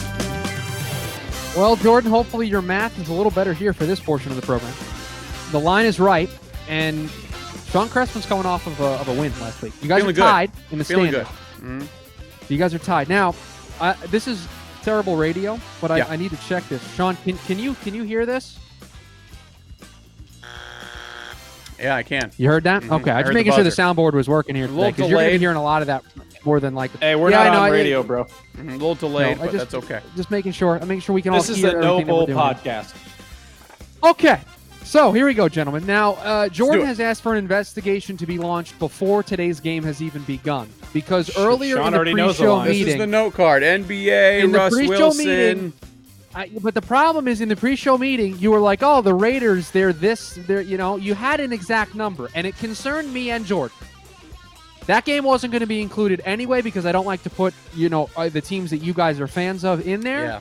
Well, Jordan, hopefully your math is a little better here for this portion of the program. The line is right, and Sean Crespin's coming off of a, of a win last week. You guys
Feeling
are
good.
tied in the
Feeling
standings.
good. Mhm.
You guys are tied. Now, I, this is terrible radio, but I,
Yeah.
I need to check this. Sean, can, can you can you hear this?
Yeah, I can.
You heard that?
Mhm.
Okay,
I
I'm
heard
just
the
making sure the soundboard was working here because you're going to be hearing a lot of that more than like.
Hey, we're
Yeah, I
not
know,
on radio, bro.
Mhm, A little delayed,
No, I
but
just-
that's okay.
Just making sure. I'm making sure we can
This
all
is
hear
the No
everything that we're
Bull
doing.
podcast.
Okay. So here we go, gentlemen. Now, uh, Jordan has asked for an investigation to be launched before today's game has even begun. Because earlier
Sean
in the
already knows the
pre-show
line.
This
meeting,
is the note card. NBA,
In the
Russ
pre-show
Wilson.
meeting- I, but the problem is in the pre-show meeting, you were like, "Oh, the Raiders, they're this, they're you know." You had an exact number, and it concerned me and Jordan. That game wasn't going to be included anyway because I don't like to put you know uh, the teams that you guys are fans of in there.
Yeah,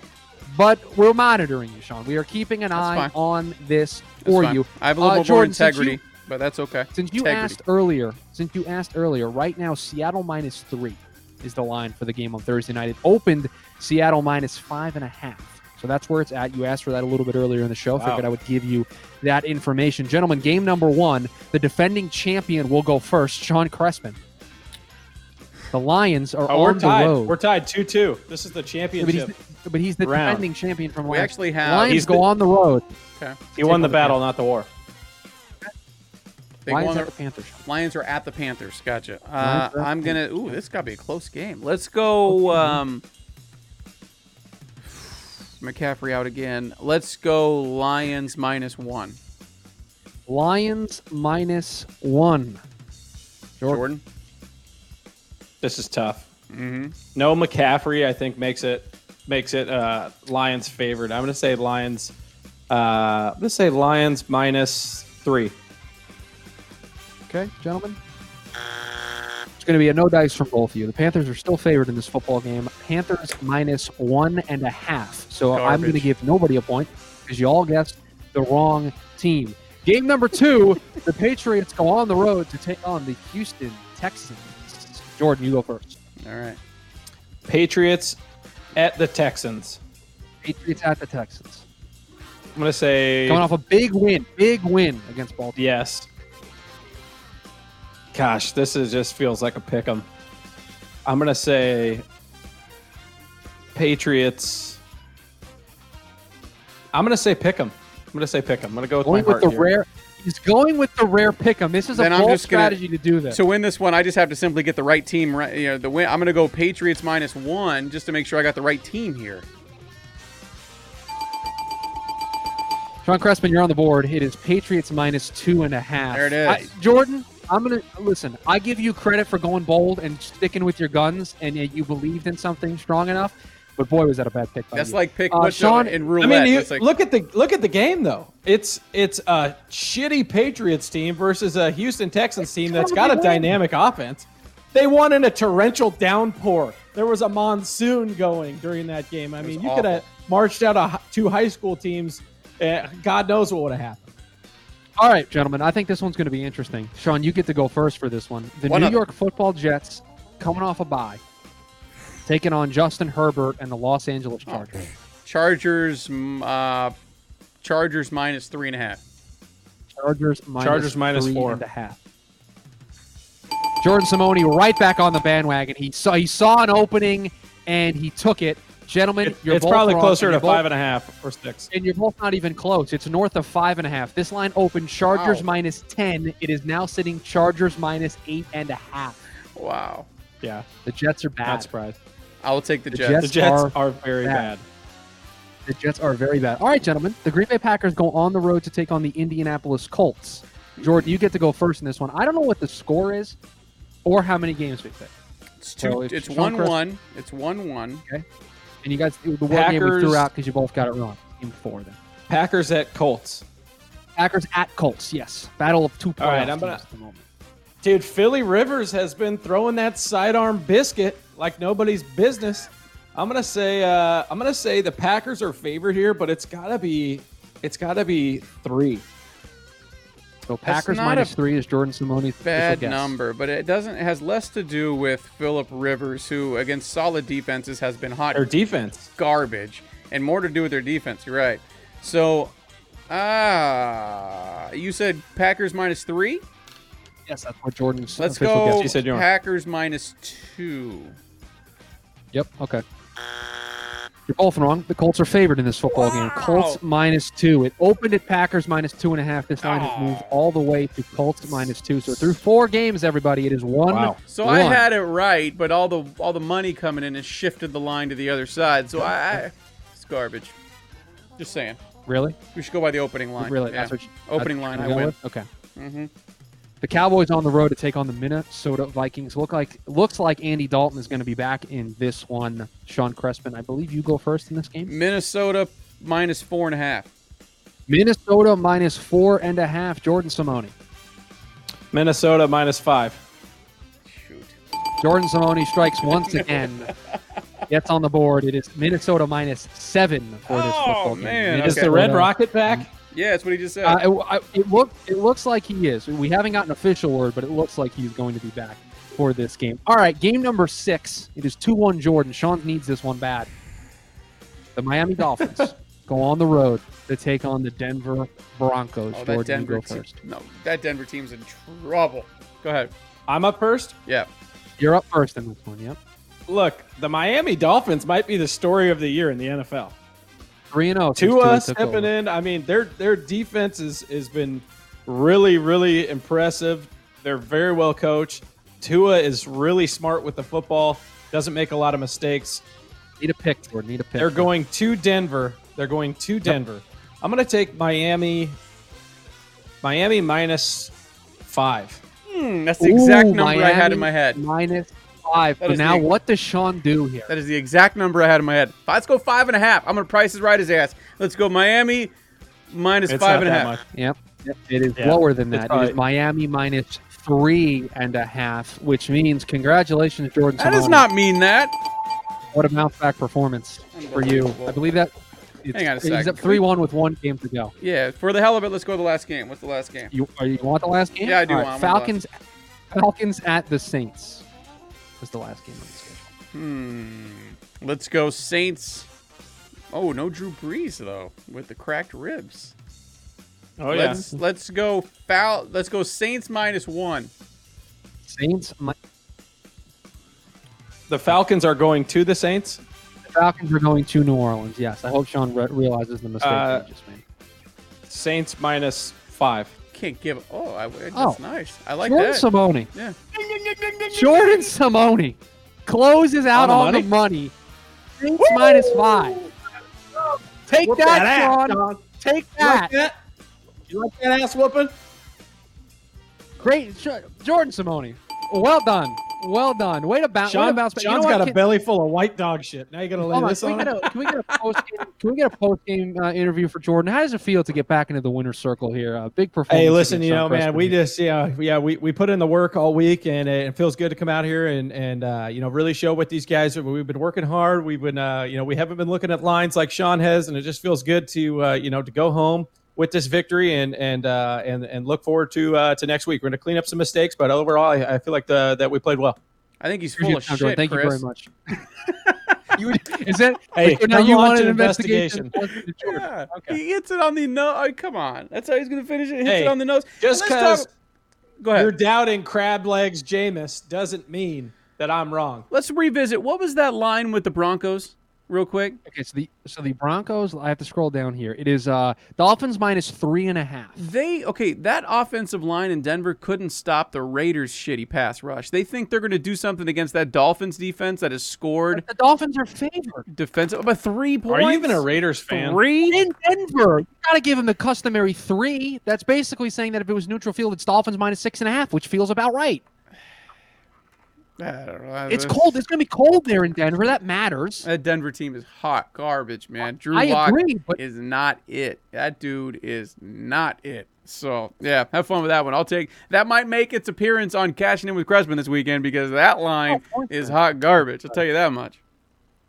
But we're monitoring you, Sean. We are keeping an
That's
eye
fine.
on this
that's
for
fine.
you.
I have a little
Uh, Jordan,
more
since you-
integrity, but that's okay.
Since you
Integrity.
asked earlier, since you asked earlier, right now Seattle minus three is the line for the game on Thursday night. It opened Seattle minus five and a half. So that's where it's at. You asked for that a little bit earlier in the show.
Wow.
Figured I would give you that information. Gentlemen, game number one, the defending champion will go first, Sean Crespin. The Lions are
Oh, we're
on the
tied.
road.
We're tied two two. This is the
Yeah, but, he's
championship.
the, but he's the
round.
defending champion from
We
last.
actually have-
Lions
He's
go
the-
on the road.
Okay.
He won the
the
battle, not the war.
They
Lions
won
at
the-
the Panthers.
Lions are at the Panthers. Gotcha. Uh,
Lions are at
I'm gonna. Ooh, this gotta be a close game. Let's go. Um, McCaffrey out again. Let's go Lions minus one.
Lions minus one. Jordan.
Jordan.
This is tough.
Mm-hmm.
No McCaffrey, I think makes it makes it uh, Lions favored. I'm going to say Lions. Uh, I'm going to say Lions minus three.
Okay, gentlemen. It's going to be a no dice from both of you. The Panthers are still favored in this football game. Panthers minus one and a half. So I'm going to give nobody a point because you all guessed the wrong team. Game number two, the Patriots go on the road to take on the Houston Texans. Jordan, you go first.
All right.
Patriots at the Texans.
Patriots at the Texans.
I'm gonna say
Coming off a big win, big win against Baltimore.
yes. Gosh, this is just feels like a pick 'em. I'm gonna say Patriots. I'm gonna say pick 'em. I'm gonna say pick 'em. I'm gonna go with
Going
my
with the
here.
rare. He's going with the rare pick 'em. This is a bold
just gonna-
strategy to do this.
To win this one, I just have to simply get the right team. Right, you know, the win. I'm going to go Patriots minus one just to make sure I got the right team here.
Sean Crespin, you're on the board. It is Patriots minus two and a half.
There it is.
I, Jordan, I'm gonna listen. I give you credit for going bold and sticking with your guns, and you believed in something strong enough. But boy, was that a bad pick. By
That's
you.
like pick
Uh,
what's
Sean-
in
I mean, you,
like,
look at the look at the game though. It's it's a shitty Patriots team versus a Houston Texans team that's got a dynamic offense. They won in a torrential downpour. There was a monsoon going during that game. I mean, you could have marched out of two high school teams. Uh, God knows what would have happened.
All right, gentlemen. I think this one's going to be interesting. Sean, you get to go first for this one. The
One
New
other.
York Football Jets coming off a bye, taking on Justin Herbert and the Los Angeles
Oh.
Chargers.
Chargers, mm, uh, Chargers minus three and a half.
Chargers minus
Chargers minus
three
four.
and a half. Jordan Simone right back on the bandwagon. He saw he saw an opening and he took it. Gentlemen,
It-
you're
it's
both
probably
wrong,
closer to
both-
five and a half or six.
and you're both not even close. It's north of five and a half. This line opened Chargers
Wow.
minus ten. It is now sitting Chargers minus eight and a half.
Wow.
Yeah,
The Jets are bad.
not surprised.
I will take the,
The
Jets.
Jets-
The Jets
are
are, very
bad.
bad.
The Jets are very bad. All right, gentlemen. The Green Bay Packers go on the road to take on the Indianapolis Colts. Jordan, you get to go first in this one. I don't know what the score is or how many games we pick.
It's two.
So
it's
Sean
one
Chris-
one. It's one one. Okay.
And you guys, the one game we threw out because you both got it wrong. Game four then.
Packers at Colts.
Packers at Colts. Yes, battle of two playoff
All right, I'm gonna-
at the moment.
Dude, Philly Rivers has been throwing that sidearm biscuit like nobody's business. I'm gonna say uh, I'm gonna say the Packers are favored here, but it's gotta be it's gotta be three.
So Packers minus
a
three is Jordan Simone's
Bad
guess.
number, but it doesn't. It has less to do with Philip Rivers, who against solid defenses has been hot
Their defense.
garbage, and more to do with their defense. You're right. So, ah, you said Packers minus three.
Yes, that's what Jordan's
Let's
official
go
guess.
You said you
Packers minus two.
Yep. Okay. You're both wrong. The Colts are favored in this football game. Colts minus two. It opened at Packers minus two and a half. This line has
Oh.
moved all the way to Colts minus two. So through four games, everybody, it is one.
Wow.
So I had it right, but all the all the money coming in has shifted the line to the other side. So I, I it's garbage. Just saying.
really,
We should go by the opening line.
really.
Yeah.
That's what you,
Opening
that's
line, I
you
win.
with? Okay.
Mhm.
The Cowboys on the road to take on the Minnesota Vikings. Look like looks like Andy Dalton is going to be back in this one. Sean Crespin, I believe you go first in this game.
Minnesota minus four and a half.
Minnesota minus four and a half. Jordan Simone.
Minnesota minus five.
Shoot.
Jordan Simone strikes *laughs* once again. Gets on the board. It is Minnesota minus seven for this
Oh,
football game.
man,
Is
Okay.
the Red Rocket back?
Yeah, that's what he just said.
Uh, it, I- it look it looks like he is. We haven't gotten an official word, but it looks like he's going to be back for this game. All right, game number six. It is two one Jordan. Sean needs this one bad. The Miami Dolphins *laughs* go on the road to take on the Denver Broncos.
oh,
Jordan,
that Denver
you go
team. No, that Denver team's in trouble. Go ahead.
I'm up first.
Yeah.
You're up first in this one. Yep,
Look, the Miami Dolphins might be the story of the year in the NFL.
Three and zero.
Tua stepping in. I mean, their their defense is has been really really impressive. They're very well coached. Tua is really smart with the football. Doesn't make a lot of mistakes.
Need a pick, Jordan. Need a pick.
They're going to Denver. They're going to Denver. I'm going to take Miami. Miami minus five.
Hmm, that's the exact
Ooh,
number I had in my head.
Minus five.
That
But now,
the-
what does Sean do here?
That is the exact number I had in my head. Let's go five and a half. I'm gonna price his right his ass. Let's go Miami minus
It's
five
not
and a
that
half.
much.
Yep. yep. It is
Yeah,
lower than that. It
probably-
is Miami minus three and a half, which means congratulations, Jordan.
That does not mean that.
What a bounce back performance for you. I believe that. It's,
Hang on a second.
He's
sec.
up three one with one game to go.
Yeah, for the hell of it, let's go to the last game. What's the last game?
You are you want the last game?
Yeah, I do
All
want- I want
Falcons. Falcons at the Saints. Is the last game on the schedule.
Hmm. Let's go Saints. Oh, no Drew Brees though with the cracked ribs.
Oh yeah.
Let's let's go foul. Let's go Saints minus one.
Saints. My,
The Falcons are going to the Saints.
the Falcons are going to New Orleans. Yes, I hope Sean re- realizes the mistake
Uh,
he just made.
Saints minus five.
Can't give. Oh, I, that's
Oh.
nice. I like that.
Jordan
that.
Simone.
yeah.
Jordan Simone closes out
On
on
the
the money. Saints minus five. Take
Whoop
that,
that ass,
Sean.
Sean.
Take
You like
that.
that? You like that ass whooping?
Great, Jordan Simone. Well done. Well done. Way to bounce. way to
Sean,
bounce back. You
Sean's
know what?
got a belly full of white dog shit. Now you gotta lay
Hold on,
this
can, we
on.
a, can we get a post game? Can we get a post game uh, interview for Jordan? How does it feel to get back into the winner's circle here? Uh, big performance.
Hey, listen, you know, man, we just yeah, yeah, we, we put in the work all week, and it feels good to come out here and and uh, you know really show what these guys. are. We've been working hard. We've been uh, you know we haven't been looking at lines like Sean has, and it just feels good to uh, you know to go home with this victory and and uh, and and look forward to uh, to next week. We're going to clean up some mistakes, but overall, I, I feel like the that we played well.
I think he's full of shit.
it, Sean Jordan. Thank
Chris.
you very much. *laughs* you, is that *laughs*
Hey,
so now you want an
an
investigation?
investigation. *laughs*
Yeah.
Okay.
He hits it on the nose. Oh, come on. That's how he's going to finish it. Hits
Hey,
it on the nose.
Just because
talk- Go ahead.
you're doubting crab legs Jameis doesn't mean that I'm wrong.
Let's revisit. What was that line with the Broncos, real quick?
Okay, so the so the Broncos. I have to scroll down here. It is uh Dolphins minus three and a half.
They okay. That offensive line in Denver couldn't stop the Raiders' shitty pass rush. They think they're going to do something against that Dolphins defense that has scored
The Dolphins are favored
defensive by three points.
Are you even a Raiders fan?
Three.
in Denver. You gotta give them the customary three. That's basically saying that if it was neutral field, it's Dolphins minus six and a half, which feels about right. It's cold. It's gonna be cold there in Denver. That matters.
That Denver team is hot garbage, man. Drew
I
Lock
agree, but-
is not it. That dude is not it. So yeah, have fun with that one. I'll take that. Might make its appearance on cashing in with Crespin this weekend because that
oh, line Oh,
is hot garbage. I'll tell you that much.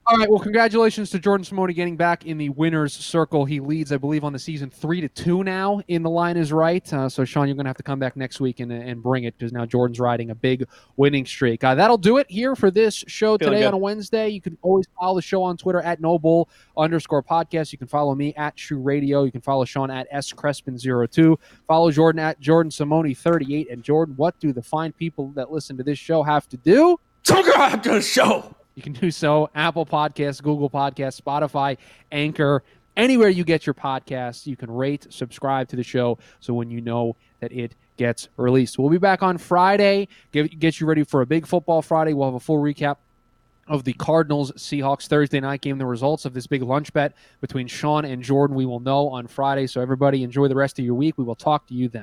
All right. Well, congratulations to Jordan Simone getting back in the winners' circle. He leads, I believe, on the season three to two now. In the line is right. Uh, so, Sean, you're going to have to come back next week and, and bring it because now Jordan's riding a big winning streak. Uh, that'll do it here for this show
Feeling
today
good.
on a Wednesday. You can always follow the show on Twitter at Noble underscore podcast. You can follow me at Shoe Radio. You can follow Sean at S Crespin02. Follow Jordan at Jordan Simone38. And Jordan, what do the fine people that listen to this show have to do?
Talk to the show.
You can do so Apple Podcasts, Google Podcasts, Spotify, Anchor, anywhere you get your podcasts. You can rate, subscribe to the show so when you know that it gets released. We'll be back on Friday. Get, get you ready for a big football Friday. We'll have a full recap of the Cardinals Seahawks Thursday night game. The results of this big lunch bet between Sean and Jordan we will know on Friday. So everybody enjoy the rest of your week. We will talk to you then.